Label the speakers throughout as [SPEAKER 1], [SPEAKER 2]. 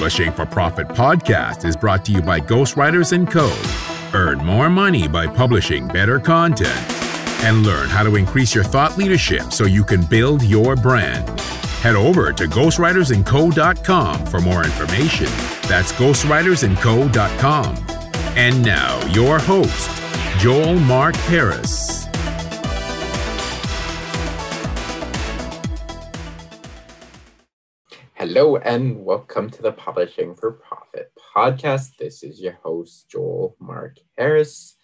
[SPEAKER 1] Publishing for Profit podcast is brought to you by Ghostwriters & Co. Earn more money by publishing better content and learn how to increase your thought leadership so you can build your brand. Head over to ghostwritersandco.com for more information. That's ghostwritersandco.com. And now, your host, Joel Mark Harris.
[SPEAKER 2] Hello and welcome to the Publishing for Profit podcast. This is your host, Joel Mark Harris.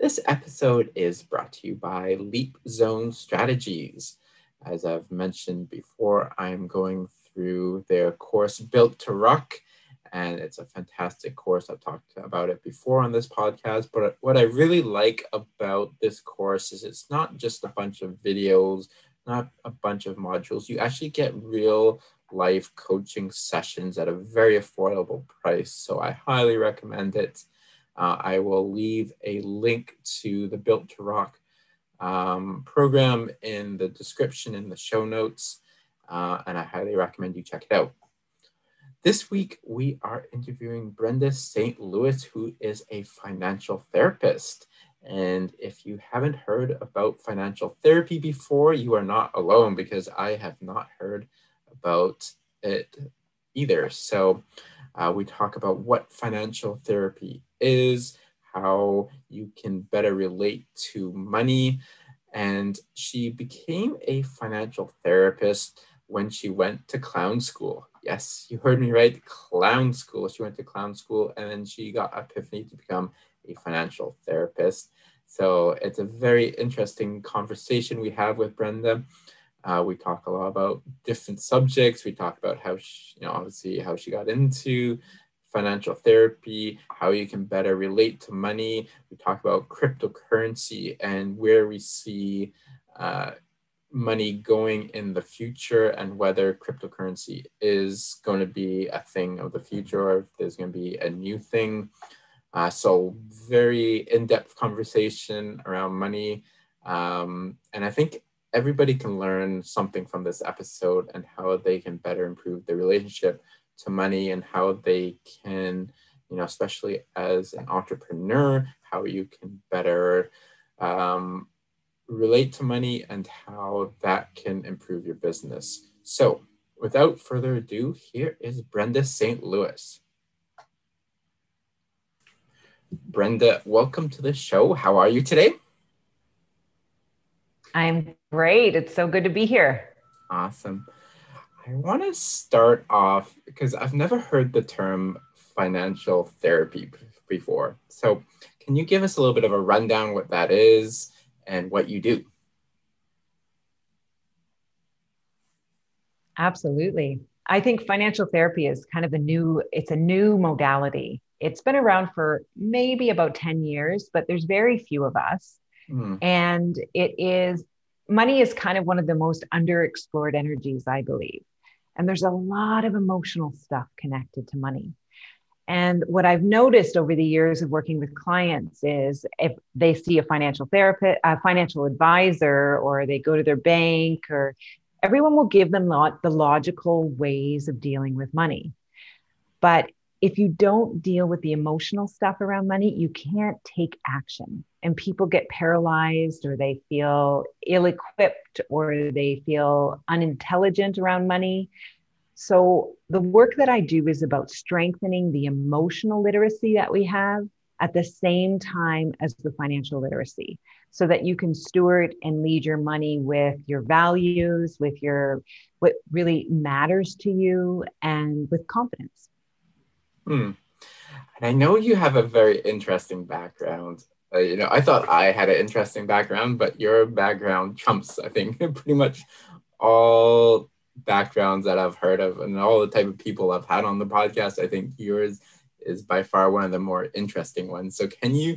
[SPEAKER 2] This episode is brought to you by Leap Zone Strategies. As I've mentioned before, I'm going through their course Built to Rock, and it's a fantastic course. I've talked about it before on this podcast, but what I really like about this course is it's not just a bunch of videos, not a bunch of modules. You actually get real life coaching sessions at a very affordable price. So I highly recommend it. Uh, I will leave a link to the Built to Rock um, program in the description in the show notes, uh, and I highly recommend you check it out. This week, we are interviewing Brenda St. Louis, who is a financial therapist. And if you haven't heard about financial therapy before, you are not alone because I have not heard about it either. So uh, we talk about what financial therapy is, how you can better relate to money. And she became a financial therapist when she went to clown school. Yes, you heard me right, clown school. She went to clown school and then she got epiphany to become a financial therapist. So it's a very interesting conversation we have with Brenda. Uh, we talk a lot about different subjects. We talk about how, she, you know, obviously how she got into financial therapy, how you can better relate to money. We talk about cryptocurrency and where we see uh, money going in the future and whether cryptocurrency is going to be a thing of the future or if there's going to be a new thing. Uh, so very in-depth conversation around money. Um, and I think everybody can learn something from this episode and how they can better improve their relationship to money and how they can, you know, especially as an entrepreneur, how you can better um, relate to money and how that can improve your business. So, without further ado, here is Brenda St. Louis. Brenda, welcome to the show. How are you today?
[SPEAKER 3] I'm great. It's so good to be here.
[SPEAKER 2] Awesome. I want to start off because I've never heard the term financial therapy before. So, can you give us a little bit of a rundown what that is and what you do?
[SPEAKER 3] Absolutely. I think financial therapy is kind of a new it's a new modality. It's been around for maybe about 10 years, but there's very few of us. Mm. And it is money is kind of one of the most underexplored energies, I believe. And there's a lot of emotional stuff connected to money. And what I've noticed over the years of working with clients is if they see a financial therapist, a financial advisor, or they go to their bank, or everyone will give them the logical ways of dealing with money. But if you don't deal with the emotional stuff around money, you can't take action. And people get paralyzed or they feel ill equipped or they feel unintelligent around money. So, the work that I do is about strengthening the emotional literacy that we have at the same time as the financial literacy so that you can steward and lead your money with your values, with your what really matters to you, and with confidence.
[SPEAKER 2] Hmm. And I know you have a very interesting background. Uh, you know, I thought I had an interesting background, but your background trumps, I think, pretty much all backgrounds that I've heard of and all the type of people I've had on the podcast. I think yours is by far one of the more interesting ones. So, can you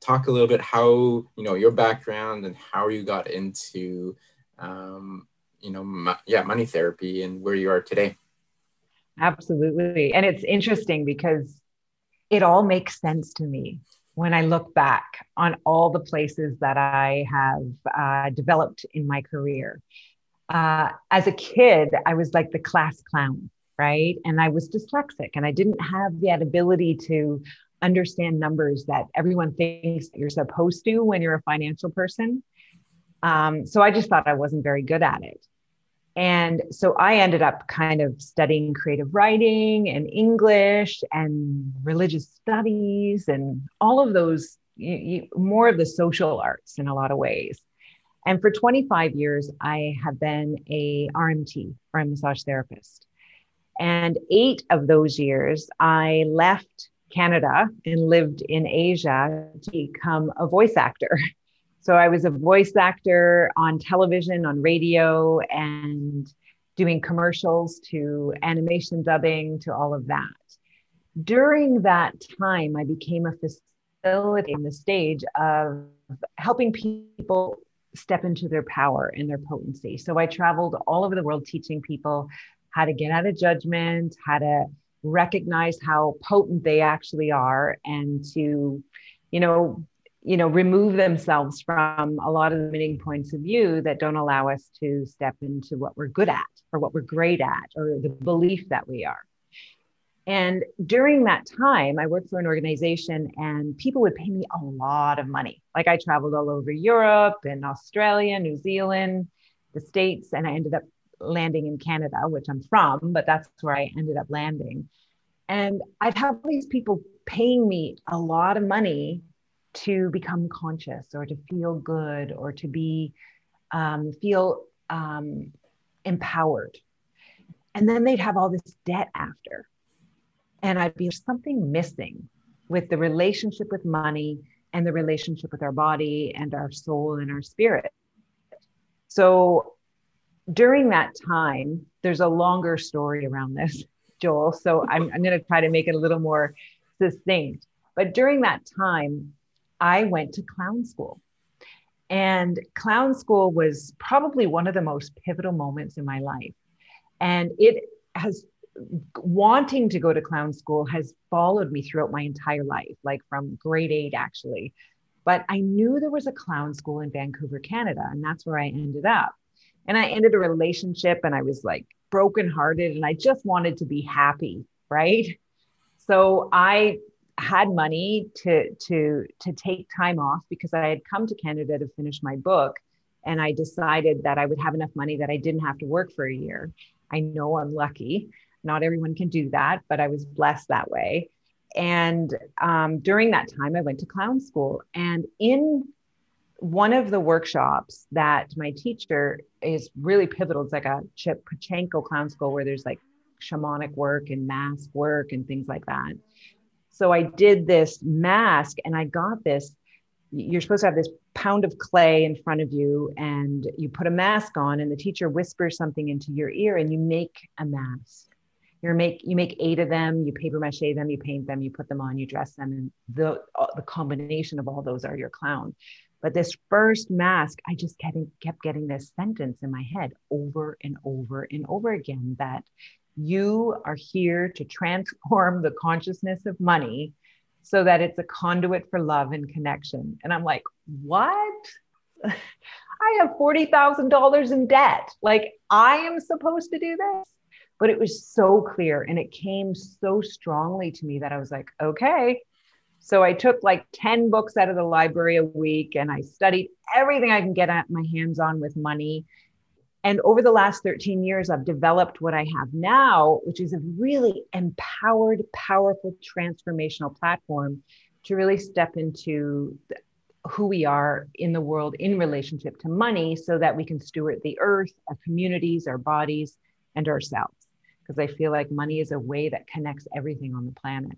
[SPEAKER 2] talk a little bit how you know your background and how you got into, um, you know, yeah, money therapy and where you are today?
[SPEAKER 3] Absolutely. And it's interesting because it all makes sense to me when I look back on all the places that I have uh, developed in my career. Uh, as a kid, I was like the class clown. right? And I was dyslexic and I didn't have that ability to understand numbers that everyone thinks that you're supposed to when you're a financial person. Um, so I just thought I wasn't very good at it. And so I ended up kind of studying creative writing and English and religious studies and all of those, you, you, more of the social arts in a lot of ways. And for 25 years, I have been a RMT or a massage therapist. And eight of those years, I left Canada and lived in Asia to become a voice actor. So I was a voice actor on television, on radio, and doing commercials to animation dubbing to all of that. During that time, I became a facilitator on the stage of helping people step into their power and their potency. So I traveled all over the world teaching people how to get out of judgment, how to recognize how potent they actually are and to you know you know remove themselves from a lot of the limiting points of view that don't allow us to step into what we're good at or what we're great at or the belief that we are and during that time i worked for an organization and people would pay me a lot of money like i traveled all over europe and australia new zealand the states and i ended up landing in Canada, which I'm from, but that's where I ended up landing. And I'd have these people paying me a lot of money to become conscious or to feel good or to be um, feel um, empowered. And then they'd have all this debt after. And I'd be something missing with the relationship with money and the relationship with our body and our soul and our spirit. So during that time, there's a longer story around this, Joel. So I'm, I'm going to try to make it a little more succinct. But during that time, I went to clown school. And clown school was probably one of the most pivotal moments in my life. And it has wanting to go to clown school has followed me throughout my entire life, like from grade eight, actually. But I knew there was a clown school in Vancouver, Canada, and that's where I ended up and I ended a relationship and I was like brokenhearted and I just wanted to be happy, right? So I had money to to to take time off because I had come to Canada to finish my book and I decided that I would have enough money that I didn't have to work for a year. I know I'm lucky. Not everyone can do that, but I was blessed that way. And um, during that time, I went to clown school. And in one of the workshops that my teacher is really pivotal. It's like a Chip Pochinko clown school where there's like shamanic work and mask work and things like that. So I did this mask and I got this. You're supposed to have this pound of clay in front of you and you put a mask on and the teacher whispers something into your ear and you make a mask. You make you make eight of them, you paper mache them, you paint them, you put them on, you dress them, and the the combination of all those are your clown. But this first mask, I just kept, kept getting this sentence in my head over and over and over again that you are here to transform the consciousness of money so that it's a conduit for love and connection. And I'm like, what? I have $40,000 in debt. Like, I am supposed to do this. But it was so clear and it came so strongly to me that I was like, okay, so I took like 10 books out of the library a week and I studied everything I can get my hands on with money. And over the last 13 years, I've developed what I have now, which is a really empowered, powerful, transformational platform to really step into who we are in the world in relationship to money so that we can steward the earth, our communities, our bodies, and ourselves. Because I feel like money is a way that connects everything on the planet.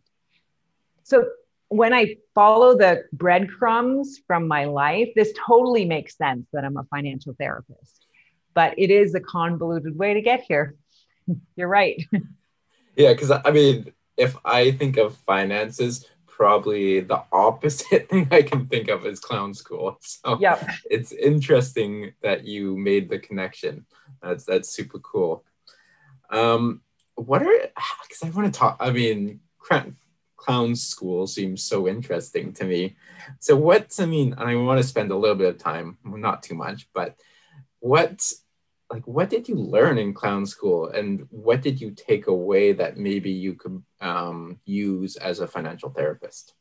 [SPEAKER 3] So when I follow the breadcrumbs from my life, this totally makes sense that I'm a financial therapist, but it is a convoluted way to get here. You're right.
[SPEAKER 2] Yeah, because I mean, if I think of finances, probably the opposite thing I can think of is clown school. So
[SPEAKER 3] yep.
[SPEAKER 2] it's interesting that you made the connection. That's that's super cool. Um, what are because I want to talk. I mean, clown school seems so interesting to me. So what I mean, I want to spend a little bit of time, not too much, but what like what did you learn in clown school? And what did you take away that maybe you could um, use as a financial therapist?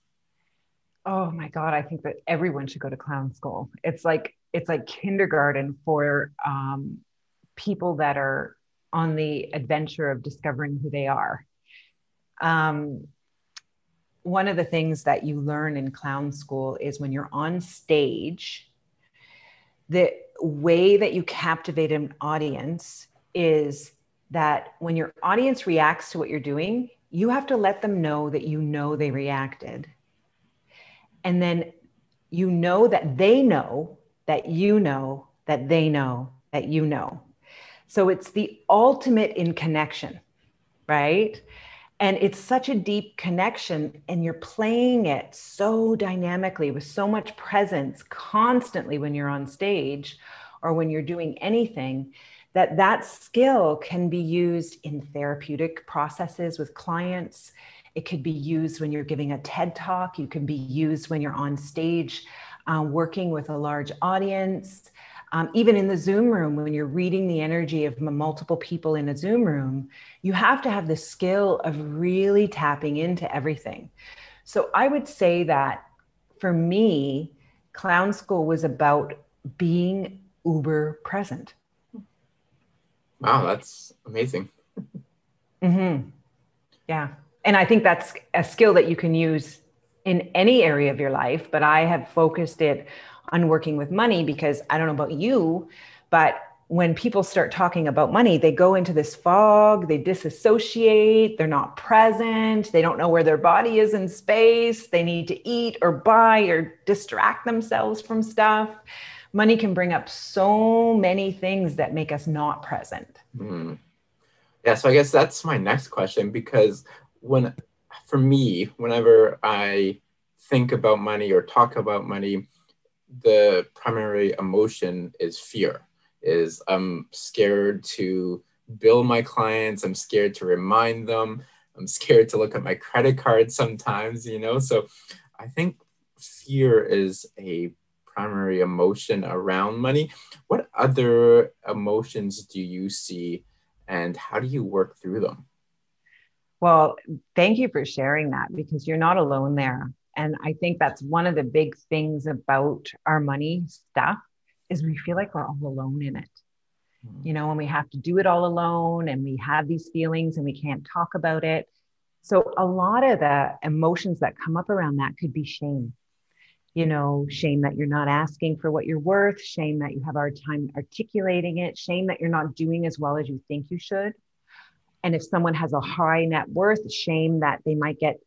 [SPEAKER 3] Oh my god i think that everyone should go to clown school. It's like it's like kindergarten for um, people that are on the adventure of discovering who they are. Um, one of the things that you learn in clown school is when you're on stage the way that you captivate an audience is that when your audience reacts to what you're doing, you have to let them know that you know they reacted. And then you know that they know that you know that they know that you know. So it's the ultimate in connection, right? And it's such a deep connection, and you're playing it so dynamically with so much presence constantly when you're on stage or when you're doing anything that that skill can be used in therapeutic processes with clients. It could be used when you're giving a ted talk. You can be used when you're on stage uh, working with a large audience um, even in the zoom room when you're reading the energy of multiple people in a zoom room you have to have the skill of really tapping into everything so i would say that for me clown school was about being uber present.
[SPEAKER 2] Wow, that's amazing.
[SPEAKER 3] mm-hmm. Yeah. And I think that's a skill that you can use in any area of your life, but I have focused it on working with money because I don't know about you, but when people start talking about money, they go into this fog, they disassociate, they're not present, they don't know where their body is in space, they need to eat or buy or distract themselves from stuff money can bring up so many things that make us not present.
[SPEAKER 2] Mm. Yeah, so I guess that's my next question because when, for me, whenever I think about money or talk about money, the primary emotion is fear. Is I'm scared to bill my clients. I'm scared to remind them. I'm scared to look at my credit card sometimes. You know, so I think fear is a primary emotion around money. What other emotions do you see and how do you work through them?
[SPEAKER 3] Well, thank you for sharing that because you're not alone there. And I think that's one of the big things about our money stuff is we feel like we're all alone in it. Mm-hmm. You know, and we have to do it all alone and we have these feelings and we can't talk about it. So a lot of the emotions that come up around that could be shame you know, shame that you're not asking for what you're worth, shame that you have a hard time articulating it, shame that you're not doing as well as you think you should. And if someone has a high net worth, shame that they might get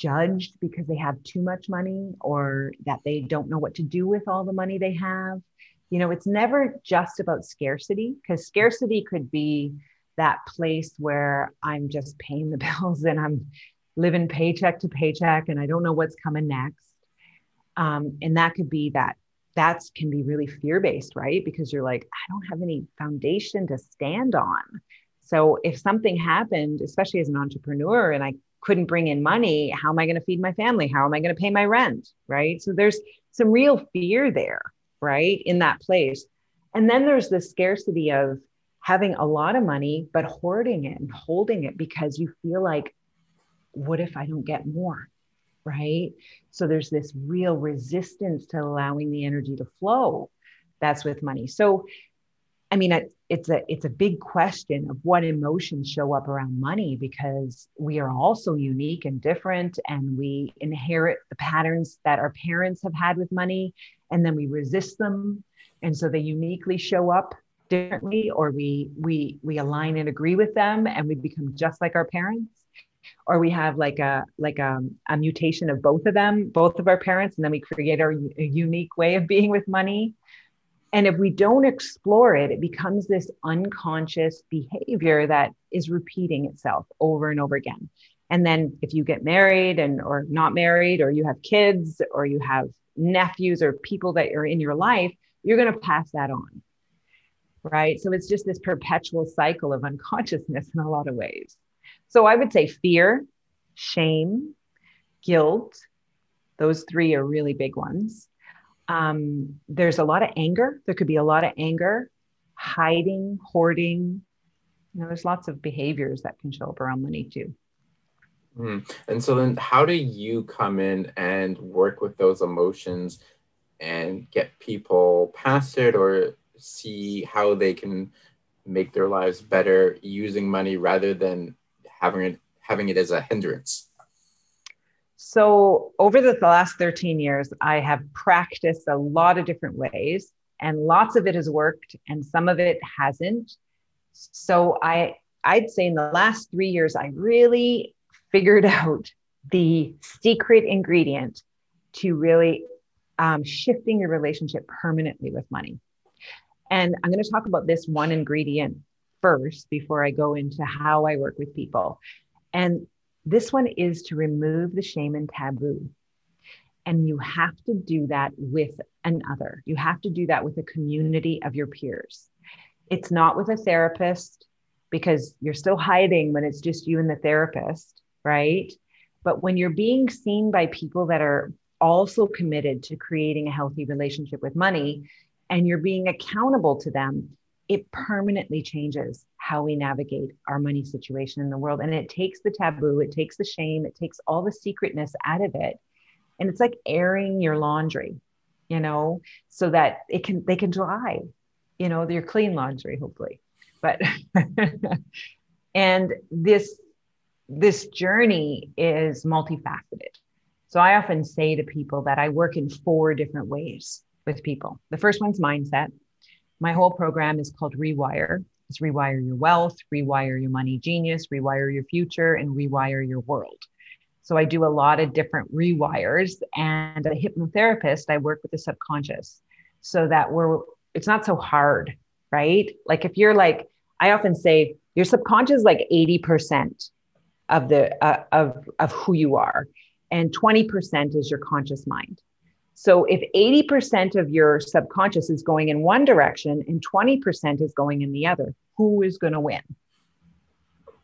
[SPEAKER 3] judged because they have too much money or that they don't know what to do with all the money they have. You know, it's never just about scarcity because scarcity could be that place where I'm just paying the bills and I'm living paycheck to paycheck and I don't know what's coming next um, and that could be that that can be really fear based, right? Because you're like, I don't have any foundation to stand on. So if something happened, especially as an entrepreneur, and I couldn't bring in money, how am I going to feed my family? How am I going to pay my rent? Right. So there's some real fear there, right? In that place. And then there's the scarcity of having a lot of money, but hoarding it and holding it because you feel like, what if I don't get more? right? So there's this real resistance to allowing the energy to flow. That's with money. So, I mean, it's a it's a big question of what emotions show up around money because we are all so unique and different, and we inherit the patterns that our parents have had with money, and then we resist them, and so they uniquely show up differently, or we we we align and agree with them, and we become just like our parents. Or we have like a like a, a mutation of both of them both of our parents and then we create our unique way of being with money and if we don't explore it it becomes this unconscious behavior that is repeating itself over and over again and then if you get married and or not married or you have kids or you have nephews or people that are in your life you're going to pass that on right so it's just this perpetual cycle of unconsciousness in a lot of ways so I would say fear, shame, guilt. Those three are really big ones. Um, there's a lot of anger. There could be a lot of anger, hiding, hoarding. You know, there's lots of behaviors that can show up around money too.
[SPEAKER 2] Mm. And so then how do you come in and work with those emotions and get people past it or see how they can make their lives better using money rather than having it having it as a hindrance?
[SPEAKER 3] So, over the last 13 years, I have practiced a lot of different ways, and lots of it has worked, and some of it hasn't. So, I I'd say in the last three years, I really figured out the secret ingredient to really um, shifting your relationship permanently with money. And I'm going to talk about this one ingredient first before I go into how I work with people. And this one is to remove the shame and taboo. And you have to do that with another. You have to do that with a community of your peers. It's not with a therapist because you're still hiding when it's just you and the therapist, right? But when you're being seen by people that are also committed to creating a healthy relationship with money and you're being accountable to them, it permanently changes how we navigate our money situation in the world. And it takes the taboo, it takes the shame, it takes all the secretness out of it. And it's like airing your laundry, you know, so that it can, they can dry, you know, your clean laundry, hopefully. But, and this, this journey is multifaceted. So I often say to people that I work in four different ways with people. The first one's mindset. My whole program is called Rewire. It's rewire your wealth, rewire your money genius, rewire your future, and rewire your world. So I do a lot of different rewires. And a hypnotherapist, I work with the subconscious so that we're it's not so hard, right? Like if you're like, I often say your subconscious is like 80% of the uh, of of who you are and 20% is your conscious mind. So if 80% of your subconscious is going in one direction and 20% is going in the other, who is going to win?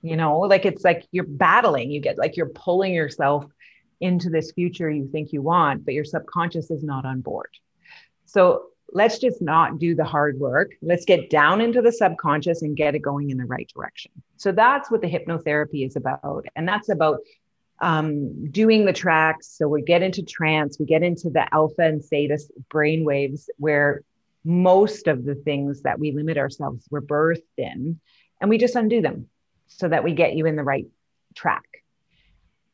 [SPEAKER 3] You know, like it's like you're battling, you get like you're pulling yourself into this future you think you want, but your subconscious is not on board. So let's just not do the hard work. Let's get down into the subconscious and get it going in the right direction. So that's what the hypnotherapy is about. And that's about um, doing the tracks. So we get into trance, we get into the alpha and theta brain waves where most of the things that we limit ourselves were birthed in, and we just undo them so that we get you in the right track.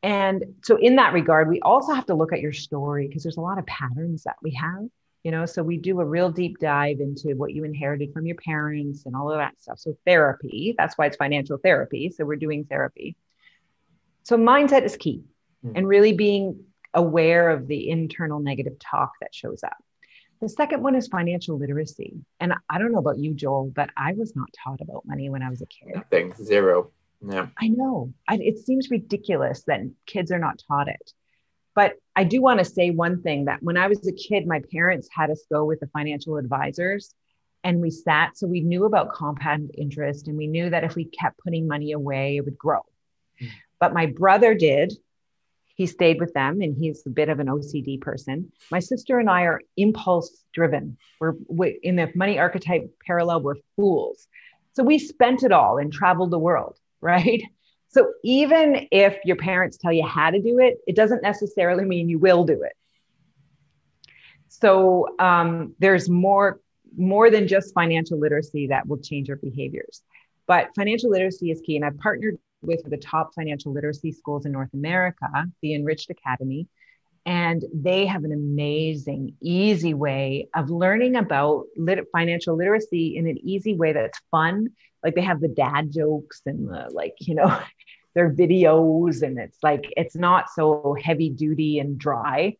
[SPEAKER 3] And so, in that regard, we also have to look at your story because there's a lot of patterns that we have, you know. So, we do a real deep dive into what you inherited from your parents and all of that stuff. So, therapy that's why it's financial therapy. So, we're doing therapy so mindset is key mm-hmm. and really being aware of the internal negative talk that shows up. The second one is financial literacy. And I don't know about you, Joel, but I was not taught about money when I was a kid.
[SPEAKER 2] Nothing, zero. Yeah.
[SPEAKER 3] I know. I, it seems ridiculous that kids are not taught it. But I do want to say one thing that when I was a kid, my parents had us go with the financial advisors and we sat. So we knew about compound interest and we knew that if we kept putting money away, it would grow. But my brother did. He stayed with them and he's a bit of an OCD person. My sister and I are impulse driven. We're we, in the money archetype parallel, we're fools. So we spent it all and traveled the world, right? So even if your parents tell you how to do it, it doesn't necessarily mean you will do it. So um, there's more more than just financial literacy that will change your behaviors. But financial literacy is key. And I've partnered with the top financial literacy schools in North America, the Enriched Academy. And they have an amazing, easy way of learning about lit- financial literacy in an easy way that's fun. Like they have the dad jokes and the, like, you know, their videos, and it's like, it's not so heavy duty and dry.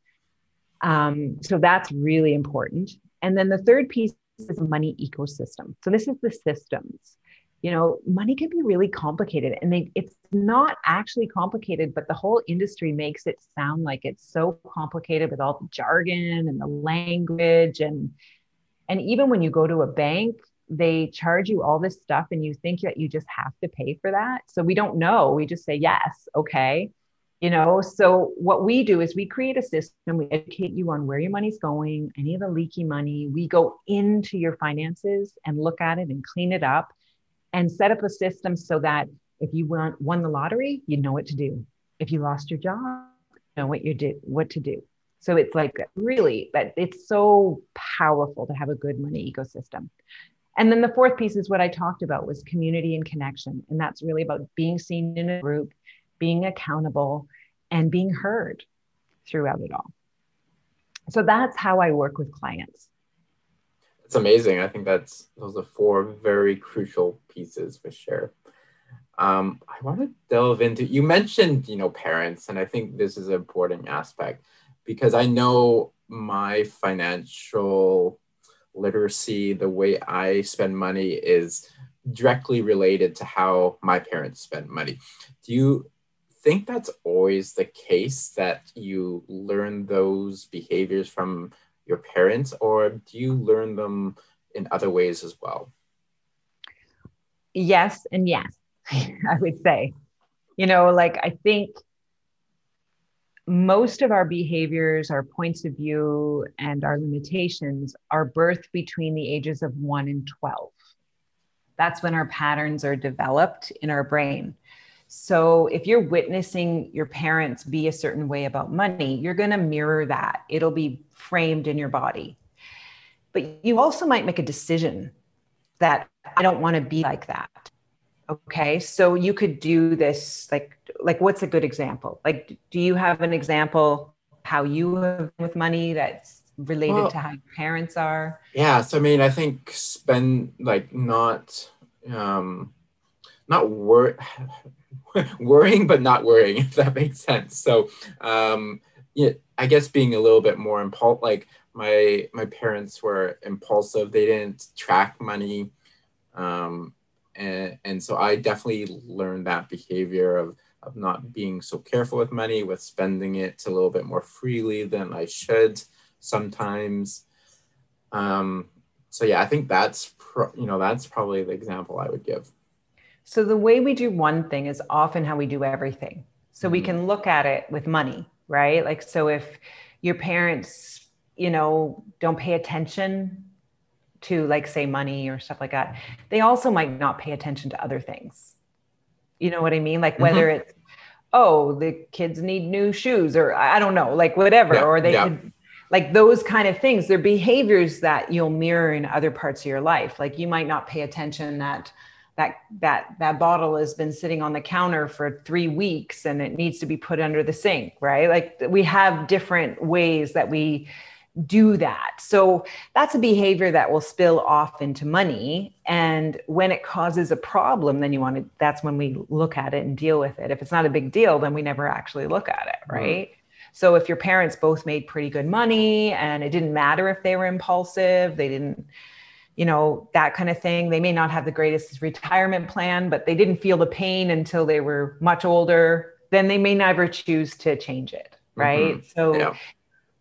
[SPEAKER 3] Um, so that's really important. And then the third piece is money ecosystem. So this is the systems you know money can be really complicated and they, it's not actually complicated but the whole industry makes it sound like it's so complicated with all the jargon and the language and and even when you go to a bank they charge you all this stuff and you think that you just have to pay for that. So we don't know. We just say yes okay. You know so what we do is we create a system we educate you on where your money's going any of the leaky money. We go into your finances and look at it and clean it up and set up a system so that if you won, won the lottery you know what to do if you lost your job you know what you did what to do so it's like really that it's so powerful to have a good money ecosystem and then the fourth piece is what i talked about was community and connection and that's really about being seen in a group being accountable, and being heard throughout it all. So that's how I work with clients.
[SPEAKER 2] It's amazing. I think that's those are four very crucial pieces for sure. Um, I want to delve into you mentioned, you know, parents, and I think this is an important aspect because I know my financial literacy, the way I spend money is directly related to how my parents spend money. Do you think that's always the case that you learn those behaviors from your parents, or do you learn them in other ways as well?
[SPEAKER 3] Yes, and yes, I would say. You know, like I think most of our behaviors, our points of view, and our limitations are birthed between the ages of one and 12. That's when our patterns are developed in our brain. So if you're witnessing your parents be a certain way about money, you're going to mirror that. It'll be framed in your body. But you also might make a decision that I don't want to be like that. Okay? So you could do this like like what's a good example? Like do you have an example how you have with money that's related well, to how your parents are?
[SPEAKER 2] Yeah, so I mean, I think spend like not um not work worrying but not worrying if that makes sense. So um yeah i guess being a little bit more impulsive like my my parents were impulsive. They didn't track money um and and so i definitely learned that behavior of of not being so careful with money with spending it a little bit more freely than i should sometimes. Um so yeah i think that's pro- you know that's probably the example i would give
[SPEAKER 3] so the way we do one thing is often how we do everything. So mm-hmm. we can look at it with money, right? Like, so if your parents, you know, don't pay attention to, like, say, money or stuff like that, they also might not pay attention to other things. You know what I mean? Like, whether mm-hmm. it's, oh, the kids need new shoes, or I don't know, like, whatever, yeah, or they yeah. could like those kind of things they're behaviors that you'll mirror in other parts of your life like you might not pay attention that that that that bottle has been sitting on the counter for 3 weeks and it needs to be put under the sink right? Like we have different ways that we do that. So that's a behavior that will spill off into money. And when it causes a problem then you want to that's when we look at it and deal with it. If it's not a big deal then we never actually look at it right. mm-hmm. so if your parents both made pretty good money and it didn't matter if they were impulsive they didn't you know, that kind of thing. They may not have the greatest retirement plan, but they didn't feel the pain until they were much older. Then they may never choose to change it. Right. Mm-hmm. So, yeah.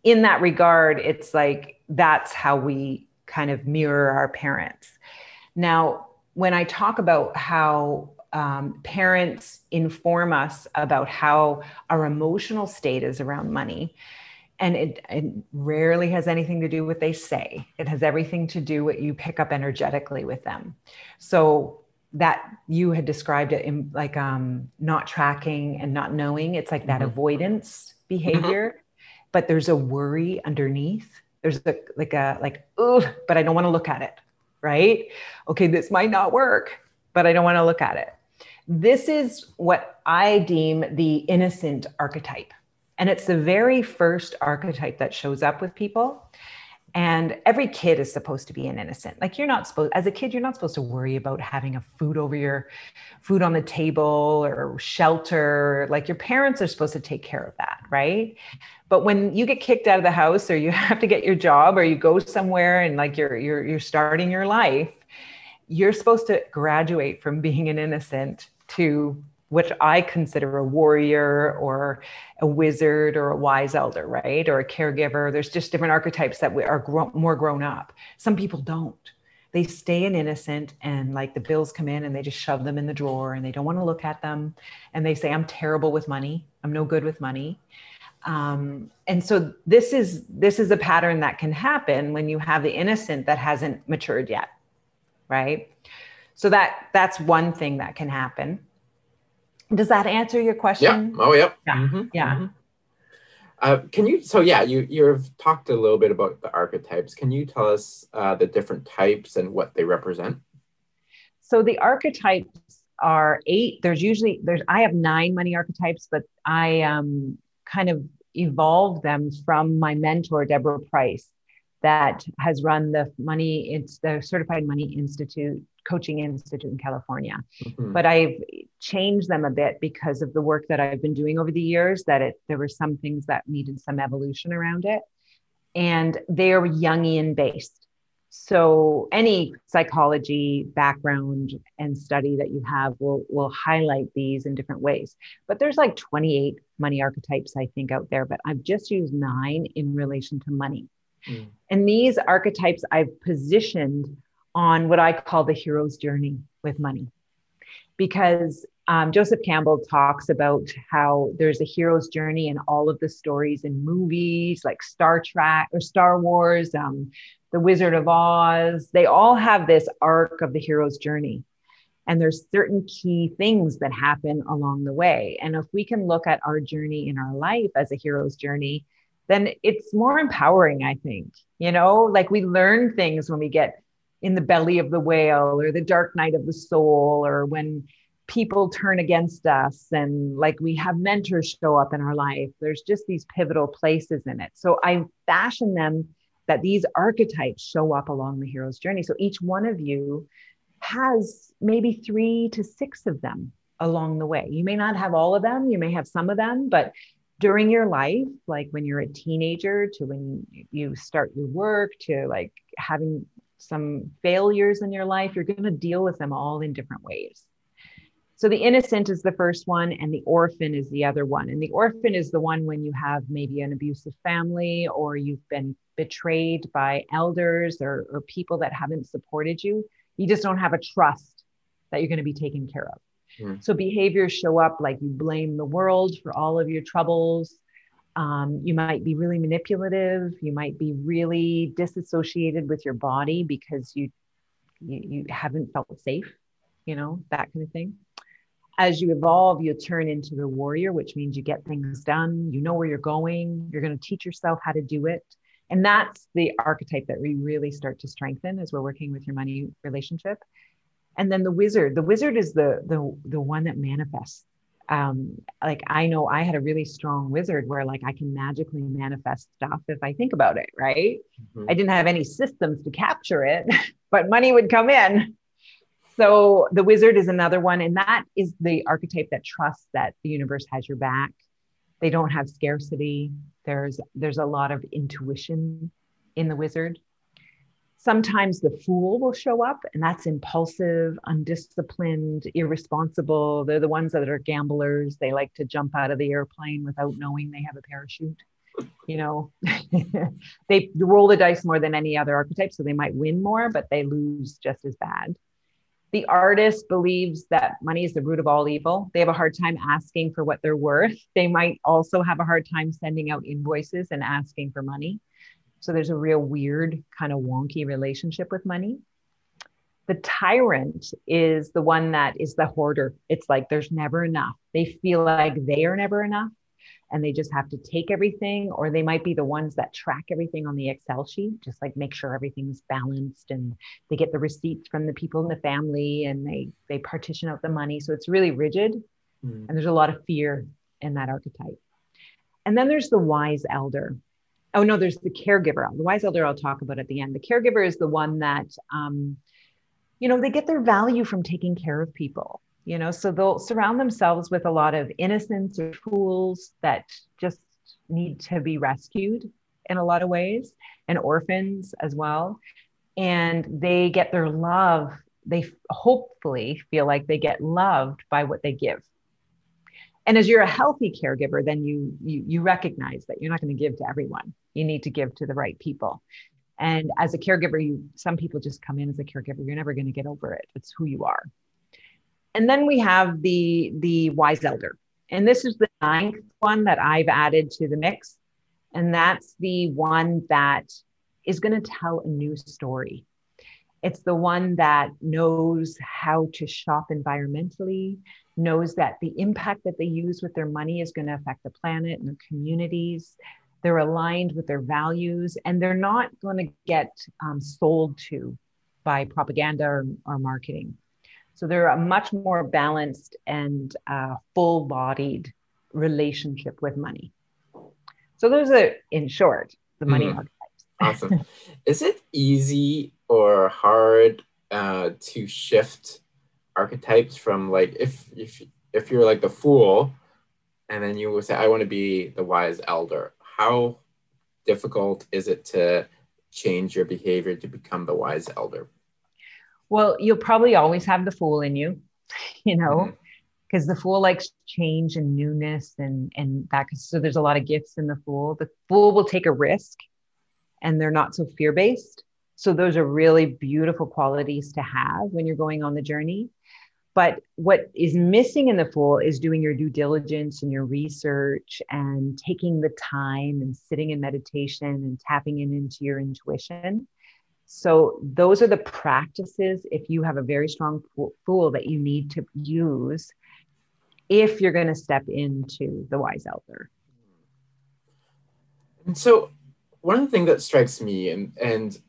[SPEAKER 3] in that regard, it's like that's how we kind of mirror our parents. Now, when I talk about how um, parents inform us about how our emotional state is around money, and it, it, rarely has anything to do with what they say. It has everything to do what you pick up energetically with them. So that you had described it in like um not tracking and not knowing. It's like that mm-hmm. avoidance behavior mm-hmm. but there's a worry underneath. There's a like a like oh but i don't want to look at it right? Okay this might not work but i don't want to look at it. This is what i deem the innocent archetype and it's the very first archetype that shows up with people. And every kid is supposed to be an innocent. Like you're not supposed, as a kid, you're not supposed to worry about having a food over your food on the table or shelter. Like your parents are supposed to take care of that, right? But when you get kicked out of the house or you have to get your job or you go somewhere and like you're you're you're starting your life, you're supposed to graduate from being an innocent to which I consider a warrior or a wizard or a wise elder, right? Or a caregiver. There's just different archetypes that we are more grown up. Some people don't. they stay an innocent and like the bills come in and they just shove them in the drawer and they don't want to look at them and they say i'm terrible with money i'm no good with money um, and so this is this is a pattern that can happen when you have the innocent that hasn't matured yet right so that that's one thing that can happen does that answer your question?
[SPEAKER 2] Yeah. Oh yep.
[SPEAKER 3] Yeah. Mm-hmm. yeah. Mm-hmm.
[SPEAKER 2] Uh, can you so yeah you you've talked a little bit about the archetypes. Can you tell us uh, the different types and what they represent?
[SPEAKER 3] So the archetypes are eight. There's usually there's i have nine money archetypes but i um kind of evolved them from my mentor deborah price that has run the money it's the certified money institute coaching institute in california. Mm-hmm. but i've changed them a bit because of the work that i've been doing over the years that it there were some things that needed some evolution around it. And they are jungian based. So any psychology background and study that you have will will highlight these in different ways. But there's like 28 money archetypes i think out there but i've just used nine in relation to money Mm. And these archetypes I've positioned on what I call the hero's journey with money. Because um, Joseph Campbell talks about how there's a hero's journey in all of the stories and movies like Star Trek or Star Wars, um, The Wizard of Oz. They all have this arc of the hero's journey. And there's certain key things that happen along the way. And if we can look at our journey in our life as a hero's journey, then it's more empowering, I think. You know, like we learn things when we get in the belly of the whale or the dark night of the soul or when people turn against us and like we have mentors show up in our life. There's just these pivotal places in it. So I fashion them that these archetypes show up along the hero's journey. So each one of you has maybe three to six of them along the way. You may not have all of them, you may have some of them, but during your life, like when you're a teenager to when you start your work to like having some failures in your life, you're going to deal with them all in different ways. So the innocent is the first one, and the orphan is the other one. And the orphan is the one when you have maybe an abusive family or you've been betrayed by elders or, or people that haven't supported you. You just don't have a trust that you're going to be taken care of. Mm. So behaviors show up like you blame the world for all of your troubles. Um, you might be really manipulative. You might be really disassociated with your body because you, you, you haven't felt safe, you know, that kind of thing. As you evolve, you turn into the warrior, which means you get things done. You know where you're going. You're going to teach yourself how to do it. And that's the archetype that we really start to strengthen as we're working with your money relationship and then the wizard the wizard is the the the one that manifests. Um like i know i had a really strong wizard where like i can magically manifest stuff if i think about it right? Mm-hmm. i didn't have any systems to capture it but money would come in. So the wizard is another one and that is the archetype that trusts that the universe has your back. They don't have scarcity. There's there's a lot of intuition in the wizard Sometimes the fool will show up, and that's impulsive, undisciplined, irresponsible. They're the ones that are gamblers. They like to jump out of the airplane without knowing they have a parachute. You know, they roll the dice more than any other archetype, so they might win more, but they lose just as bad. The artist believes that money is the root of all evil. They have a hard time asking for what they're worth. They might also have a hard time sending out invoices and asking for money. So there's a real weird, kind of wonky relationship with money. The tyrant is the one that is the hoarder. It's like there's never enough. They feel like they are never enough and they just have to take everything, or they might be the ones that track everything on the Excel sheet, just like make sure everything's balanced and they get the receipts from the people in the family and they they partition out the money. So it's really rigid mm. and there's a lot of fear in that archetype. And then there's the wise elder oh no, there's the caregiver. The wise elder I'll talk about at the end. The caregiver is the one that, um, you know, they get their value from taking care of people. You know, so they'll surround themselves with a lot of innocents or fools that just need to be rescued in a lot of ways, and orphans as well. And they get their love. They hopefully feel like they get loved by what they give and as you're a healthy caregiver then you you, you recognize that you're not going to give to everyone you need to give to the right people And as a caregiver, you some people just come in as a caregiver. You're never going to get over it. It's who you are. And then we have the the wise elder. And this is the ninth one that I've added to the mix. And that's the one that is going to tell a new story. It's the one that knows how to shop environmentally, knows that the impact that they use with their money is going to affect the planet and their communities. They're aligned with their values and they're not going to get um, sold to by propaganda or, or, marketing. So they're a much more balanced and uh, full bodied relationship with money. So those are, in short, the money mm-hmm. archetypes.
[SPEAKER 2] awesome. Is it easy or hard uh, to shift archetypes from like if if if you're like the fool and then you would say i want to be the wise elder how difficult is it to change your behavior to become the wise elder
[SPEAKER 3] well you'll probably always have the fool in you you know because mm-hmm. the fool likes change and newness and and that so there's a lot of gifts in the fool the fool will take a risk and they're not so fear based so those are really beautiful qualities to have when you're going on the journey. But what is missing in the fool is doing your due diligence and your research and taking the time and sitting in meditation and tapping in into your intuition. So those are the practices if you have a very strong fool that you need to use if you're going to step into the wise elder.
[SPEAKER 2] And so one thing that strikes me and and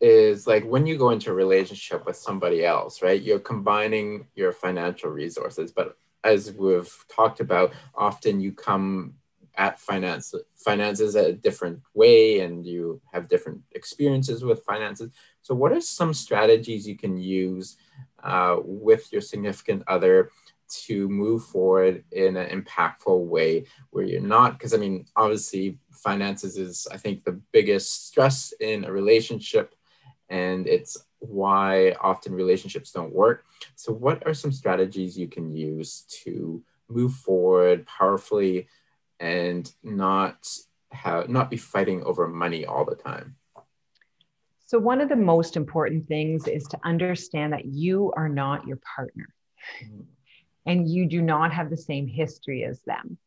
[SPEAKER 2] is like when you go into a relationship with somebody else, right? You're combining your financial resources, but as we've talked about, often you come at finance finances a different way and you have different experiences with finances. So what are some strategies you can use uh, with your significant other to move forward in an impactful way where you're not because i mean obviously finances is i think the biggest stress in a relationship and it's why often relationships don't work. So, what are some strategies you can use to move forward powerfully and not have not be fighting over money all the time?
[SPEAKER 3] So, one of the most important things is to understand that you are not your partner mm-hmm. and you do not have the same history as them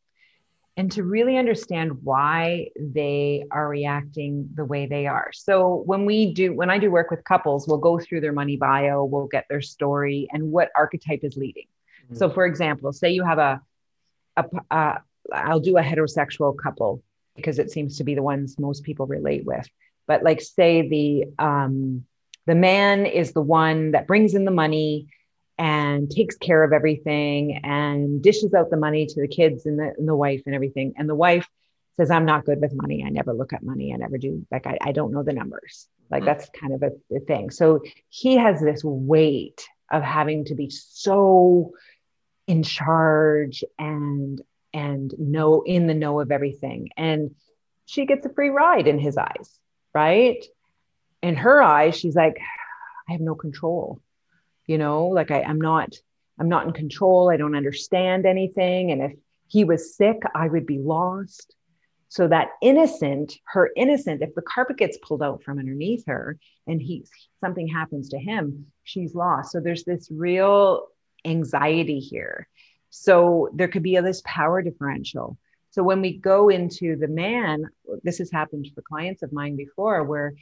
[SPEAKER 3] and to really understand why they are reacting the way they are. So when we do when I do work with couples, we'll go through their money bio, we'll get their story and what archetype is leading. Mm-hmm. So for example, say you have a a uh, I'll do a heterosexual couple because it seems to be the ones most people relate with. But like say the um the man is the one that brings in the money and takes care of everything and dishes out the money to the kids and the, and the wife and everything. And the wife says, I'm not good with money. I never look at money. I never do. Like, I, I don't know the numbers. Like, mm-hmm. that's kind of a, a thing. So he has this weight of having to be so in charge and and know in the know of everything and she gets a free ride in his eyes right in her eyes she's like i have no control you know like I, i'm not i'm not in control. I don't understand anything. And if he was sick i would be lost. So that innocent her innocent if the carpet gets pulled out from underneath her and he something happens to him she's lost. So there's this real anxiety here. So there could be this power differential. So when we go into the man this has happened for clients of mine before where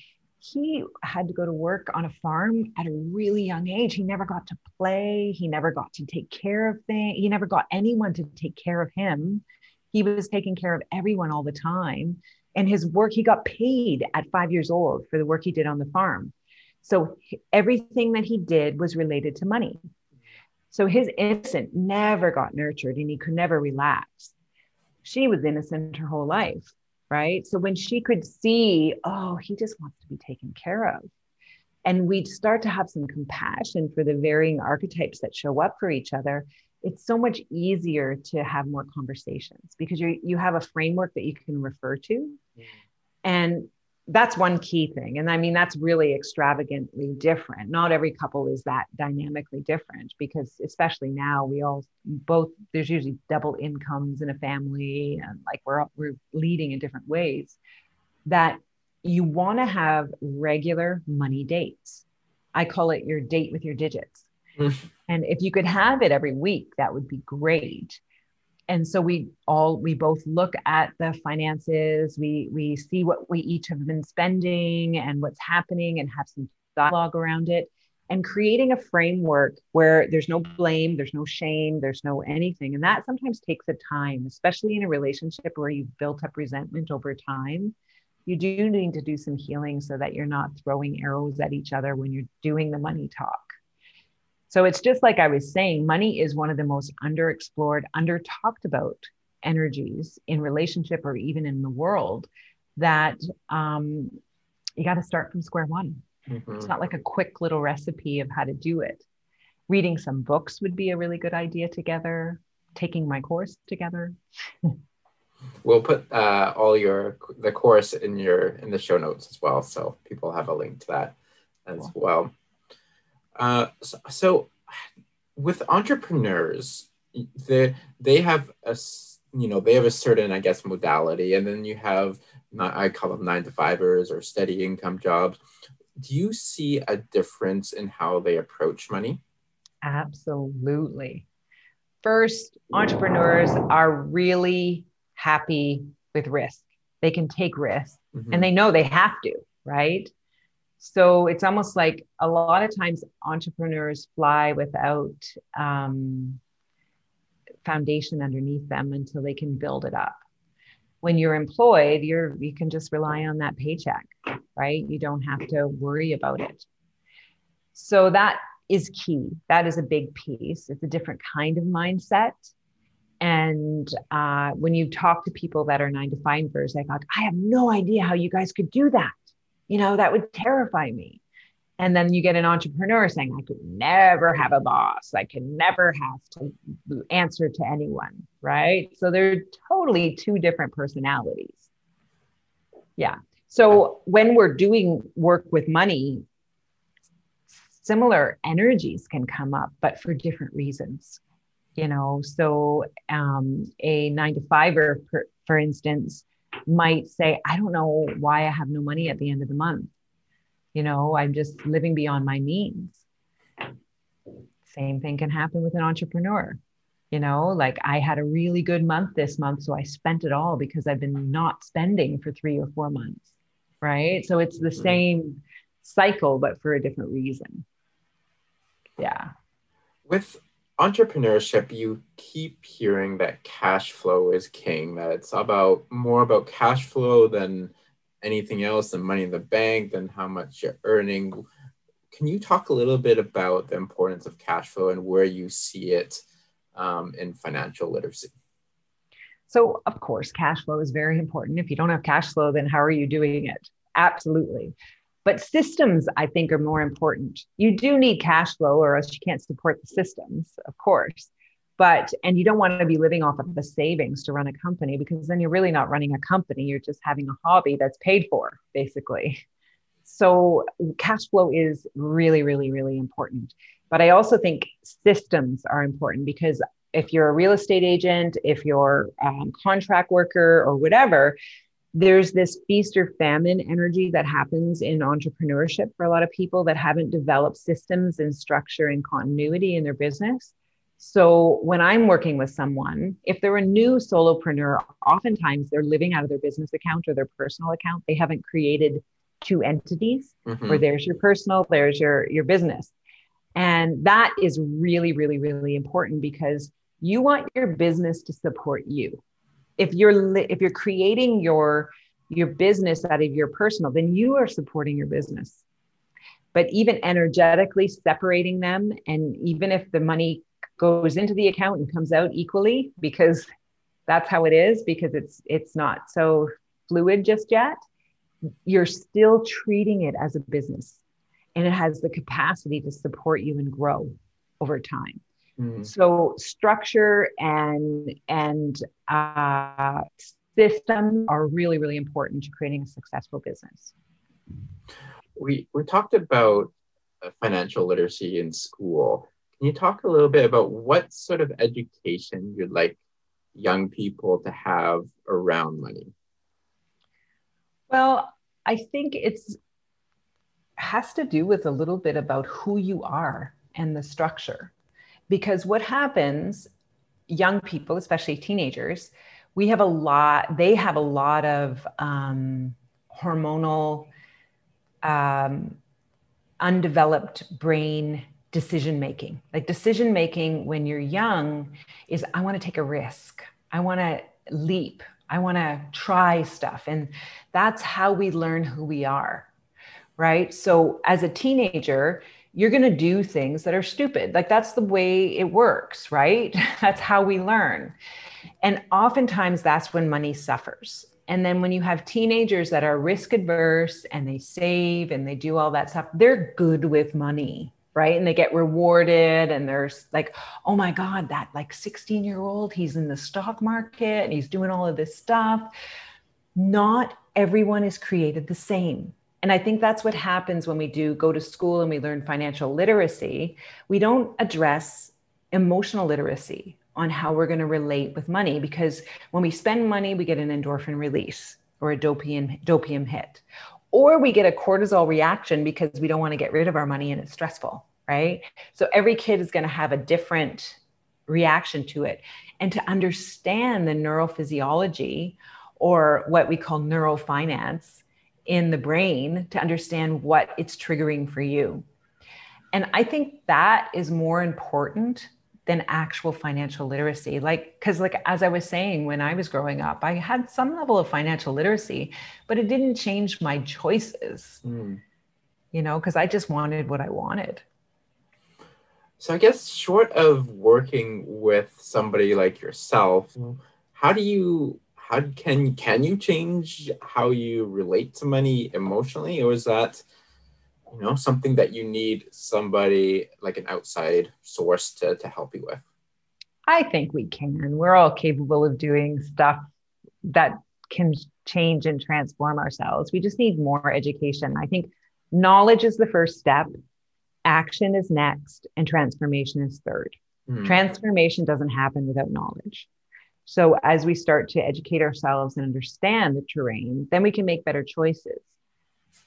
[SPEAKER 3] he had to go to work on a farm at a really young age. He never got to play. He never got to take care of things. He never got anyone to take care of him. He was taking care of everyone all the time. And his work, he got paid at five years old for the work he did on the farm. So everything that he did was related to money. So his innocent never got nurtured and he could never relax. She was innocent her whole life right? So when she could see, oh, he just wants to be taken care of. And we'd start to have some compassion for the varying archetypes that show up for each other. It's so much easier to have more conversations because you you have a framework that you can refer to. Mm-hmm. And that's one key thing. And I mean, that's really extravagantly different. Not every couple is that dynamically different because, especially now, we all both, there's usually double incomes in a family and like we're, we're leading in different ways. That you want to have regular money dates. I call it your date with your digits. Mm. and if you could have it every week, that would be great. And so we all we both look at the finances, we we see what we each have been spending and what's happening and have some dialogue around it and creating a framework where there's no blame, there's no shame, there's no anything. And that sometimes takes a time, especially in a relationship where you've built up resentment over time. You do need to do some healing so that you're not throwing arrows at each other when you're doing the money talk. So it's just like I was saying, money is one of the most underexplored, under talked about energies in relationship or even in the world that um, you got to start from square one Mm-hmm. It's not like a quick little recipe of how to do it. Reading some books would be a really good idea together. Taking my course together.
[SPEAKER 2] we'll put uh, all your the course in your in the show notes as well, so people have a link to that as cool. well. Uh, so, so with entrepreneurs, they they have a you know they have a certain I guess modality, and then you have I call them nine to fivers or steady income jobs do you see a difference in how they approach money?
[SPEAKER 3] Absolutely. First, entrepreneurs are really happy with risk. They can take risks mm-hmm. and they know they have to, right? So it's almost like a lot of times entrepreneurs fly without um, foundation underneath them until they can build it up when you're employed, you're you can just rely on that paycheck, right? You don't have to worry about it. So that is key. That is a big piece. It's a different kind of mindset. And uh, when you talk to people that are nine to fivers, I thought, I have no idea how you guys could do that. You know, that would terrify me. And then you get an entrepreneur saying, I could never have a boss. I can never have to answer to anyone. Right. So they're totally two different personalities. Yeah. So when we're doing work with money, similar energies can come up, but for different reasons. You know, so um, a nine to fiver, for, for instance, might say, I don't know why I have no money at the end of the month. You know i'm just living beyond my means. Same thing can happen with an entrepreneur. You know like i had a really good month this month so i spent it all because i've been not spending for 3 or 4 months right? So it's the mm-hmm. same cycle but for a different reason. Yeah.
[SPEAKER 2] With entrepreneurship you keep hearing that cash flow is king that it's about more about cash flow than anything else than money in the bank, than how much you're earning. Can you talk a little bit about the importance of cash flow and where you see it um, in financial literacy?
[SPEAKER 3] So, of course, cash flow is very important. If you don't have cash flow, then how are you doing it? Absolutely. But systems, I think, are more important. You do need cash flow, or else you can't support the systems, of course. But and you don't want to be living off of the savings to run a company because then you're really not running a company. You're just having a hobby that's paid for basically. So cash flow is really really really important. But i also think systems are important because if you're a real estate agent if you're a um, contract worker or whatever there's this feast or famine energy that happens in entrepreneurship for a lot of people that haven't developed systems and structure and continuity in their business so when I'm working with someone, if they're a new solopreneur, oftentimes they're living out of their business account or their personal account. They haven't created two entities mm-hmm. where there's your personal, there's your your business. And that is really, really, really important because you want your business to support you. If you're if you're creating your your business out of your personal, then you are supporting your business. But even energetically separating them, and even if the money goes into the account and comes out equally because that's how it is because it's it's not so fluid just yet you're still treating it as a business and it has the capacity to support you and grow over time mm. so structure and and uh, systems are really really important to creating a successful business
[SPEAKER 2] we we talked about uh, financial literacy in school can you talk a little bit about what sort of education you'd like young people to have around money?
[SPEAKER 3] Well, I think it's has to do with a little bit about who you are and the structure. Because what happens, young people, especially teenagers, we have a lot, they have a lot of um, hormonal, um, undeveloped brain decision making. Like decision making when you're young is I want to take a risk, I want to leap, I want to try stuff. And that's how we learn who we are. Right. So as a teenager, you're going to do things that are stupid. Like that's the way it works, right? that's how we learn. And oftentimes that's when money suffers. And then when you have teenagers that are risk adverse and they save and they do all that stuff, they're good with money, right? And they get rewarded and there's like, oh my God, that like 16 year old, he's in the stock market and he's doing all of this stuff. Not everyone is created the same. And I think that's what happens when we do go to school and we learn financial literacy. We don't address emotional literacy on how we're going to relate with money because when we spend money, we get an endorphin release or a dopamine, dopamine hit, or we get a cortisol reaction because we don't want to get rid of our money and it's stressful, right? So every kid is going to have a different reaction to it. And to understand the neurophysiology or what we call neurofinance in the brain to understand what it's triggering for you. And I think that is more important than actual financial literacy. Like, because, like, as I was saying, when I was growing up, I had some level of financial literacy, but it didn't change my choices, mm. you know, because I just wanted what I wanted.
[SPEAKER 2] So, I guess, short of working with somebody like yourself, how do you how can can you change how you relate to money emotionally? Or is that you know something that you need somebody like an outside source to, to help you with?
[SPEAKER 3] I think we can. We're all capable of doing stuff that can change and transform ourselves. We just need more education. I think knowledge is the first step. Action is next and transformation is third. Mm. transformation doesn't happen without knowledge so as we start to educate ourselves and understand the terrain, then we can make better choices.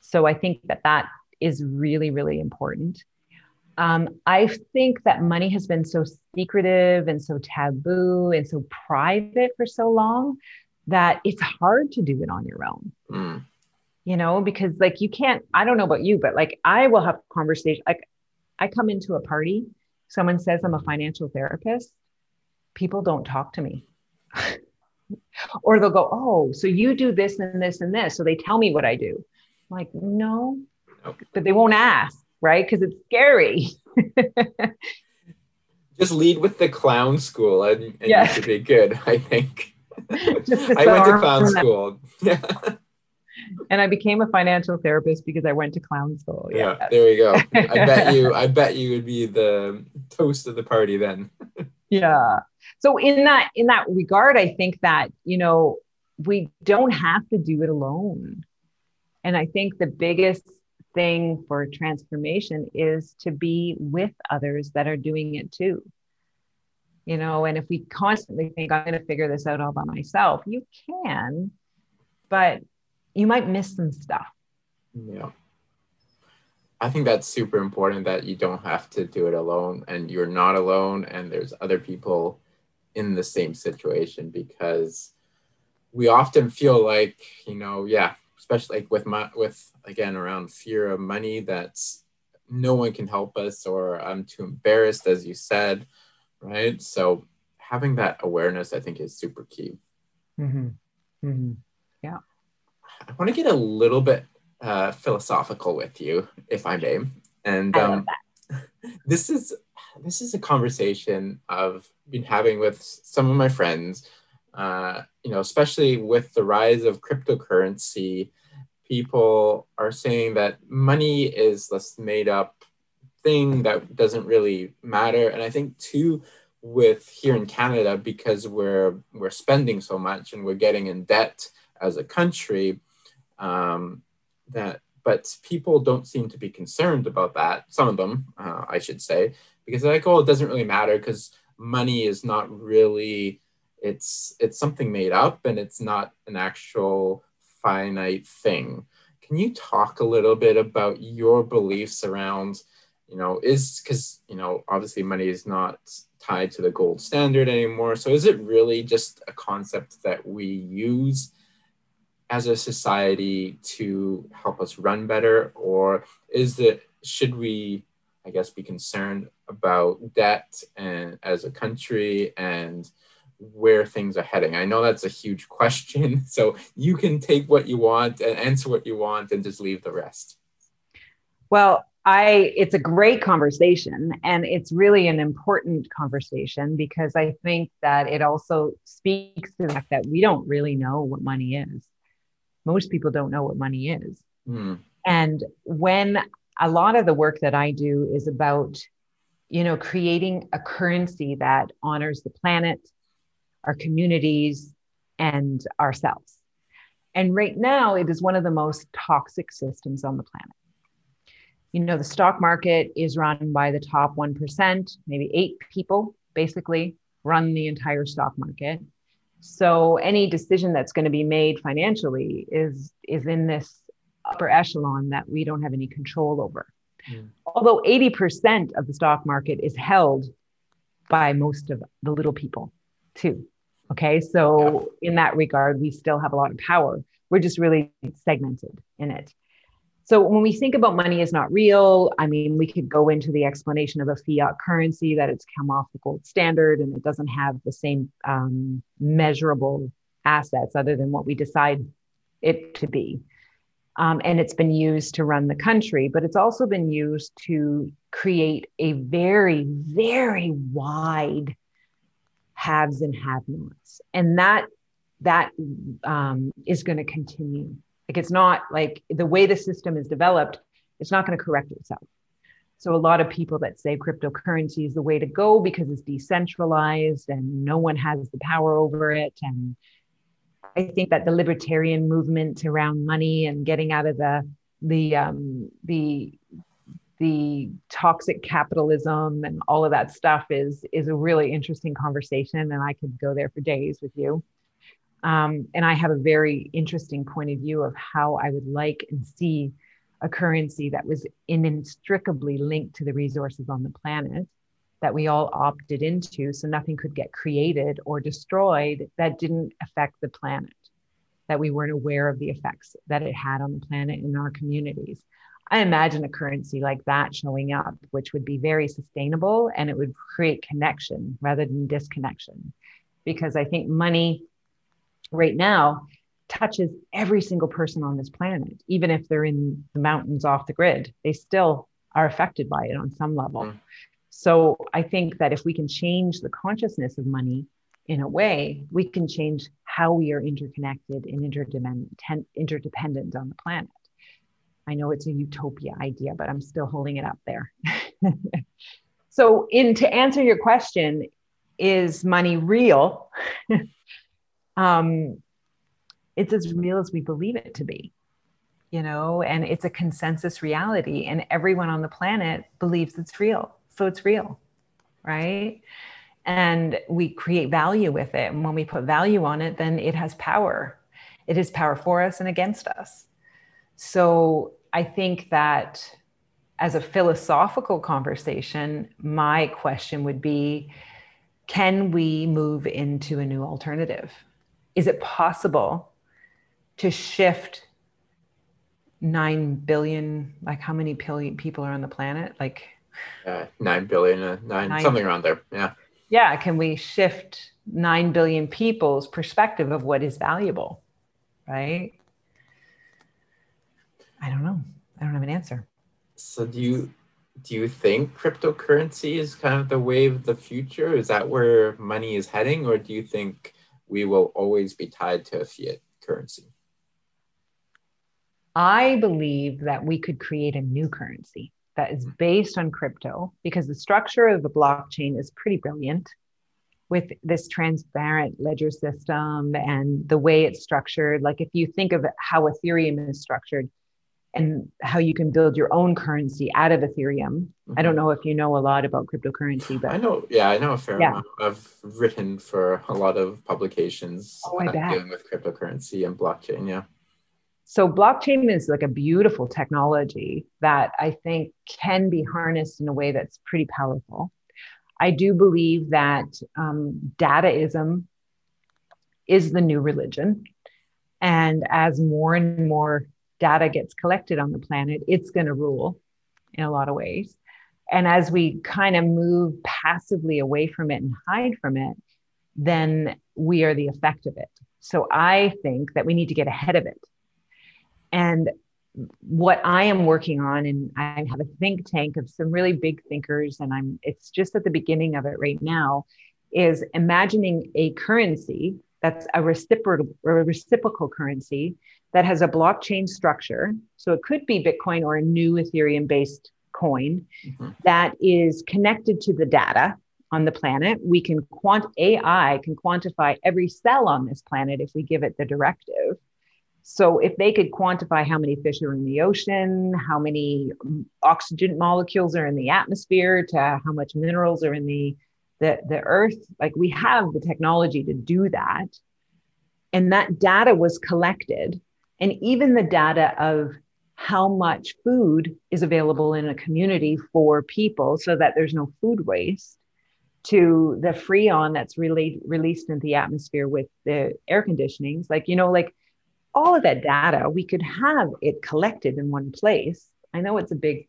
[SPEAKER 3] So I think that that is really, really important. Um, I think that money has been so secretive and so taboo and so private for so long that it's hard to do it on your own. Mm. You know, because like you can't, I don't know about you, but like I will have conversation. Like I come into a party, someone says I'm a financial therapist, people don't talk to me or they'll go, Oh, so you do this and this and this. So they tell me what I do. I'm like, no, but they won't ask, right? Because it's scary.
[SPEAKER 2] Just lead with the clown school and, and yes. you should be good, I think. I went to clown school. Yeah.
[SPEAKER 3] and I became a financial therapist because I went to clown school.
[SPEAKER 2] Yeah, yes. there you go. I bet you I bet you would be the toast of the party then.
[SPEAKER 3] yeah so in that in that regard i think that you know we don't have to do it alone. And i think the biggest thing for transformation is to be with others that are doing it too. You know and if we constantly think i'm going to figure this out all by myself you can but you might miss some stuff.
[SPEAKER 2] Yeah. I think that's super important that you don't have to do it alone and you're not alone and there's other people in the same situation because we often feel like, you know, yeah, especially like with my with again around fear of money that's no one can help us or I'm too embarrassed as you said, right? So having that awareness I think is super key.
[SPEAKER 3] Mm-hmm. Mm-hmm. Yeah.
[SPEAKER 2] I want to get a little bit uh, philosophical with you, if I may. And um, this is this is a conversation I've been having with some of my friends. Uh, you know, especially with the rise of cryptocurrency, people are saying that money is this made up thing that doesn't really matter. And I think too, with here in Canada, because we're we're spending so much and we're getting in debt as a country, um, that but people don't seem to be concerned about that some of them uh, i should say because they're like oh it doesn't really matter because money is not really it's it's something made up and it's not an actual finite thing can you talk a little bit about your beliefs around, you know, is because, you know, obviously money is not tied to the gold standard anymore. So is it really just a concept that we use as a society to help us run better? Or is it, should we, I guess, be concerned about debt and as a country and where things are heading? I know that's a huge question. So you can take what you want and answer what you want and just leave the rest.
[SPEAKER 3] Well, I it's a great conversation and it's really an important conversation because I think that it also speaks to the fact that we don't really know what money is. Most people don't know what money is. Mm. And when a lot of the work that I do is about you know creating a currency that honors the planet, our communities and ourselves. And right now it is one of the most toxic systems on the planet you know, the stock market is run by the top 1%, maybe eight people basically run the entire stock market. So any decision that's going to be made financially is is in this upper echelon that we don't have any control over. Mm. Although 80% of the stock market is held by most of the little people too. Okay. So yeah. in that regard, we still have a lot of power. We're just really segmented in it. So when we think about money is not real, I mean, we could go into the explanation of a fiat currency that it's come off the gold standard and it doesn't have the same um, measurable assets other than what we decide it to be. Um, and it's been used to run the country, but it's also been used to create a very, very wide haves and have-nots, and that that um, is going to continue. Like it's not like the way the system is developed, it's not going to correct itself. So a lot of people that say cryptocurrency is the way to go because it's decentralized and no one has the power over it. And I think that the libertarian movement around money and getting out of the the um, the the toxic capitalism and all of that stuff is is a really interesting conversation, and I could go there for days with you. Um, and I have a very interesting point of view of how I would like and see a currency that was inextricably linked to the resources on the planet that we all opted into. So nothing could get created or destroyed that didn't affect the planet, that we weren't aware of the effects that it had on the planet and our communities. I imagine a currency like that showing up, which would be very sustainable and it would create connection rather than disconnection. Because I think money right now touches every single person on this planet, even if they're in the mountains off the grid, they still are affected by it on some level. Mm. So I think that if we can change the consciousness of money in a way, we can change how we are interconnected and interdependent, on the planet. I know it's a utopia idea, but I'm still holding it up there. so, in to answer your question, is money real? um, it's as real as we believe it to be you know and it's a consensus reality and everyone on the planet believes it's real so it's real right? And we create value with it. And when we put value on it then it has power. It is power for us and against us. So i think that as a philosophical conversation my question would be can we move into a new alternative? Is it possible to shift 9 billion like how many people are on the planet? Like
[SPEAKER 2] uh, 9 billion uh, 9, nine something around there yeah.
[SPEAKER 3] Yeah can we shift 9 billion people's perspective of what is valuable right? I don't know. I don't have an answer.
[SPEAKER 2] So do you do you think cryptocurrency is kind of the wave of the future? Is that where money is heading or do you think we will always be tied to a fiat currency?
[SPEAKER 3] I believe that we could create a new currency that is based on crypto because the structure of the blockchain is pretty brilliant with this transparent ledger system and the way it's structured. Like if you think of how Ethereum is structured, and how you can build your own currency out of Ethereum. Mm-hmm. I don't know if you know a lot about cryptocurrency, but
[SPEAKER 2] I know, yeah, I know a fair yeah. amount. I've written for a lot of publications
[SPEAKER 3] oh,
[SPEAKER 2] uh, dealing with cryptocurrency and blockchain. Yeah.
[SPEAKER 3] So, blockchain is like a beautiful technology that I think can be harnessed in a way that's pretty powerful. I do believe that um, dataism is the new religion. And as more and more data gets collected on the planet, it's going to rule in a lot of ways. And as we kind of move passively away from it and hide from it, then we are the effect of it. So I think that we need to get ahead of it. And what I am working on, and I have a think tank of some really big thinkers, and I'm it's just at the beginning of it right now, is imagining a currency that's a reciprocal, a reciprocal currency that has a blockchain structure. So it could be Bitcoin or a new Ethereum based coin mm-hmm. that is connected to the data on the planet. We can quant AI can quantify every cell on this planet if we give it the directive. So if they could quantify how many fish are in the ocean, how many oxygen molecules are in the atmosphere, to how much minerals are in the the, the earth, like we have the technology to do that. And that data was collected. And even the data of how much food is available in a community for people so that there's no food waste to the freon that's really released into the atmosphere with the air conditionings like you know like all of that data we could have it collected in one place i know it's a big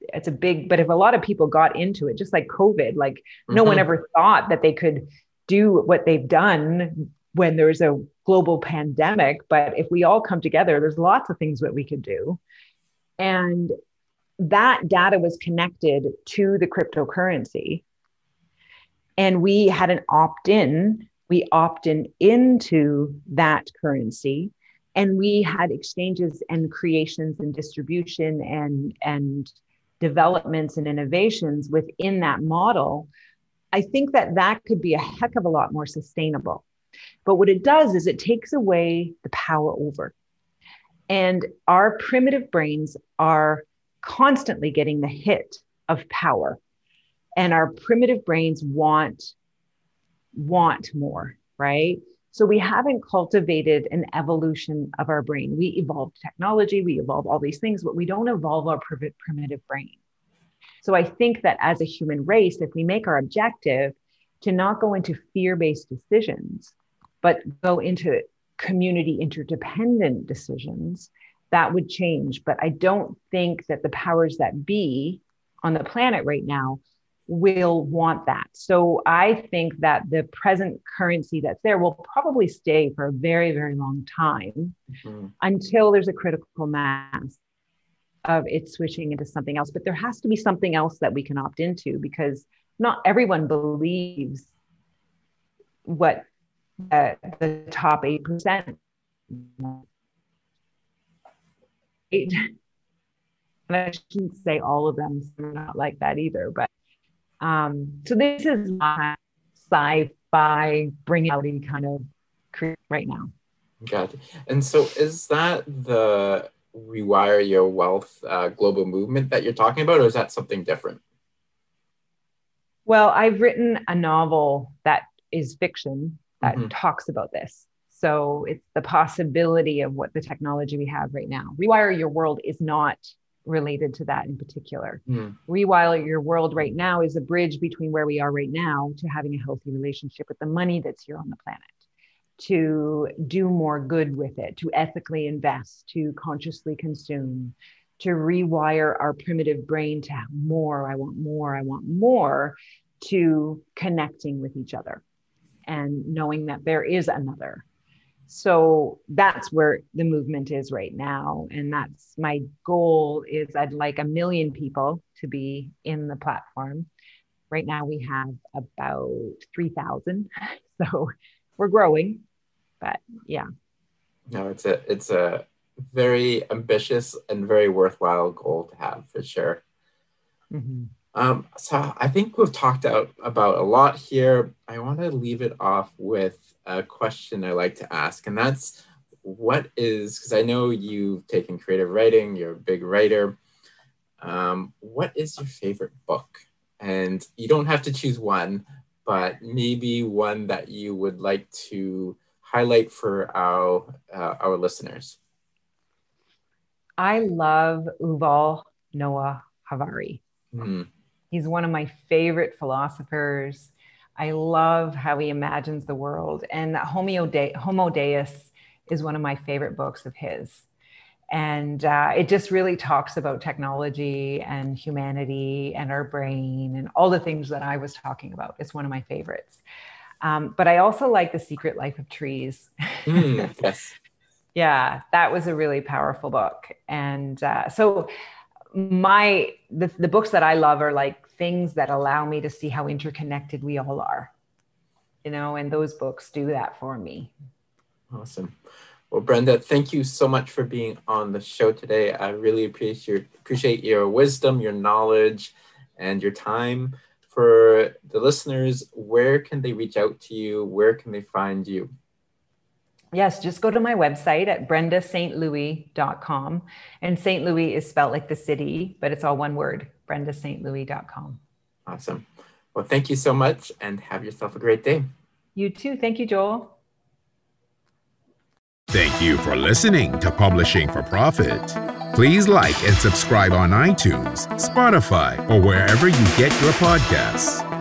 [SPEAKER 3] it's a big but if a lot of people got into it just like covid like mm-hmm. no one mm-hmm. ever thought that they could do what they've done when there's a global pandemic but if we all come together there's lots of things that we could do and that data was connected to the cryptocurrency and we had an opt-in we opt-in into that currency and we had exchanges and creations and distribution and and developments and innovations within that model, I think that that could be a heck of a lot more sustainable. But what it does is it takes away the power over. And our primitive brains are constantly getting the hit of power. And our primitive brains want want more, right? So we haven't cultivated an evolution of our brain. We evolved technology, we evolve all these things, but we don't evolve our primitive brain. So I think that as a human race, if we make our objective to not go into fear based decisions, but go into community interdependent decisions, that would change. But I don't think that the powers that be on the planet right now will want that. So I think that the present currency that's there will probably stay for a very, very long time mm-hmm. until there's a critical mass of it switching into something else. But there has to be something else that we can opt into because not everyone believes what uh, the top 8%. And I shouldn't say all of them, so are not like that either, but um, so this is my sci-fi bring out kind of career right now.
[SPEAKER 2] Got it. And so is that the rewire your wealth uh, global movement that you're talking about, or is that something different?
[SPEAKER 3] Well, I've written a novel that is fiction that mm-hmm. talks about this. So it's the possibility of what the technology we have right now. Rewire Your World is not related to that in particular. Mm. Rewire Your World right now is a bridge between where we are right now to having a healthy relationship with the money that's here on the planet, to do more good with it, to ethically invest, to consciously consume, to rewire our primitive brain to have more. I want more. I want more to connecting with each other and knowing that there is another so that's where the movement is right now. And that's my goal is i'd like a million people to be in the platform. Right now we have about 3000 so we're growing but yeah.
[SPEAKER 2] No it's a it's a very ambitious and very worthwhile goal to have for sure. Mm-hmm. Um, so i think we've talked out about a lot here i want to leave it off with a question I like to ask, and that's what is, because I know you've taken creative writing, you're a big writer. Um, what is your favorite book? And you don't have to choose one, but maybe one that you would like to highlight for our uh, our listeners.
[SPEAKER 3] I love Yuval Noah Harari. Mm. He's one of my favorite philosophers. I love how he imagines the world. And Homo, De- Homo Deus is one of my favorite books of his. And uh, it just really talks about technology and humanity and our brain and all the things that I was talking about. It's one of my favorites. Um, but I also like The Secret Life of Trees. Mm, yes. yeah, that was a really powerful book. And uh, so my the, the books that I love are like things that allow me to see how interconnected we all are. You know, and those books do that for me.
[SPEAKER 2] Awesome. Well, Brenda, thank you so much for being on the show today. I really appreciate your, appreciate your wisdom, your knowledge, and your time. For the listeners, where can they reach out to you? Where can they find you?
[SPEAKER 3] Yes, just go to my website at brendastlouis.com. And St. Louis is spelled like the city, but it's all one word, brendastlouis.com.
[SPEAKER 2] Awesome. Well, thank you so much and have yourself a great day.
[SPEAKER 3] You too. Thank you, Joel.
[SPEAKER 1] Thank you for listening to Publishing for Profit. Please like and subscribe on iTunes, Spotify, or wherever you get your podcasts.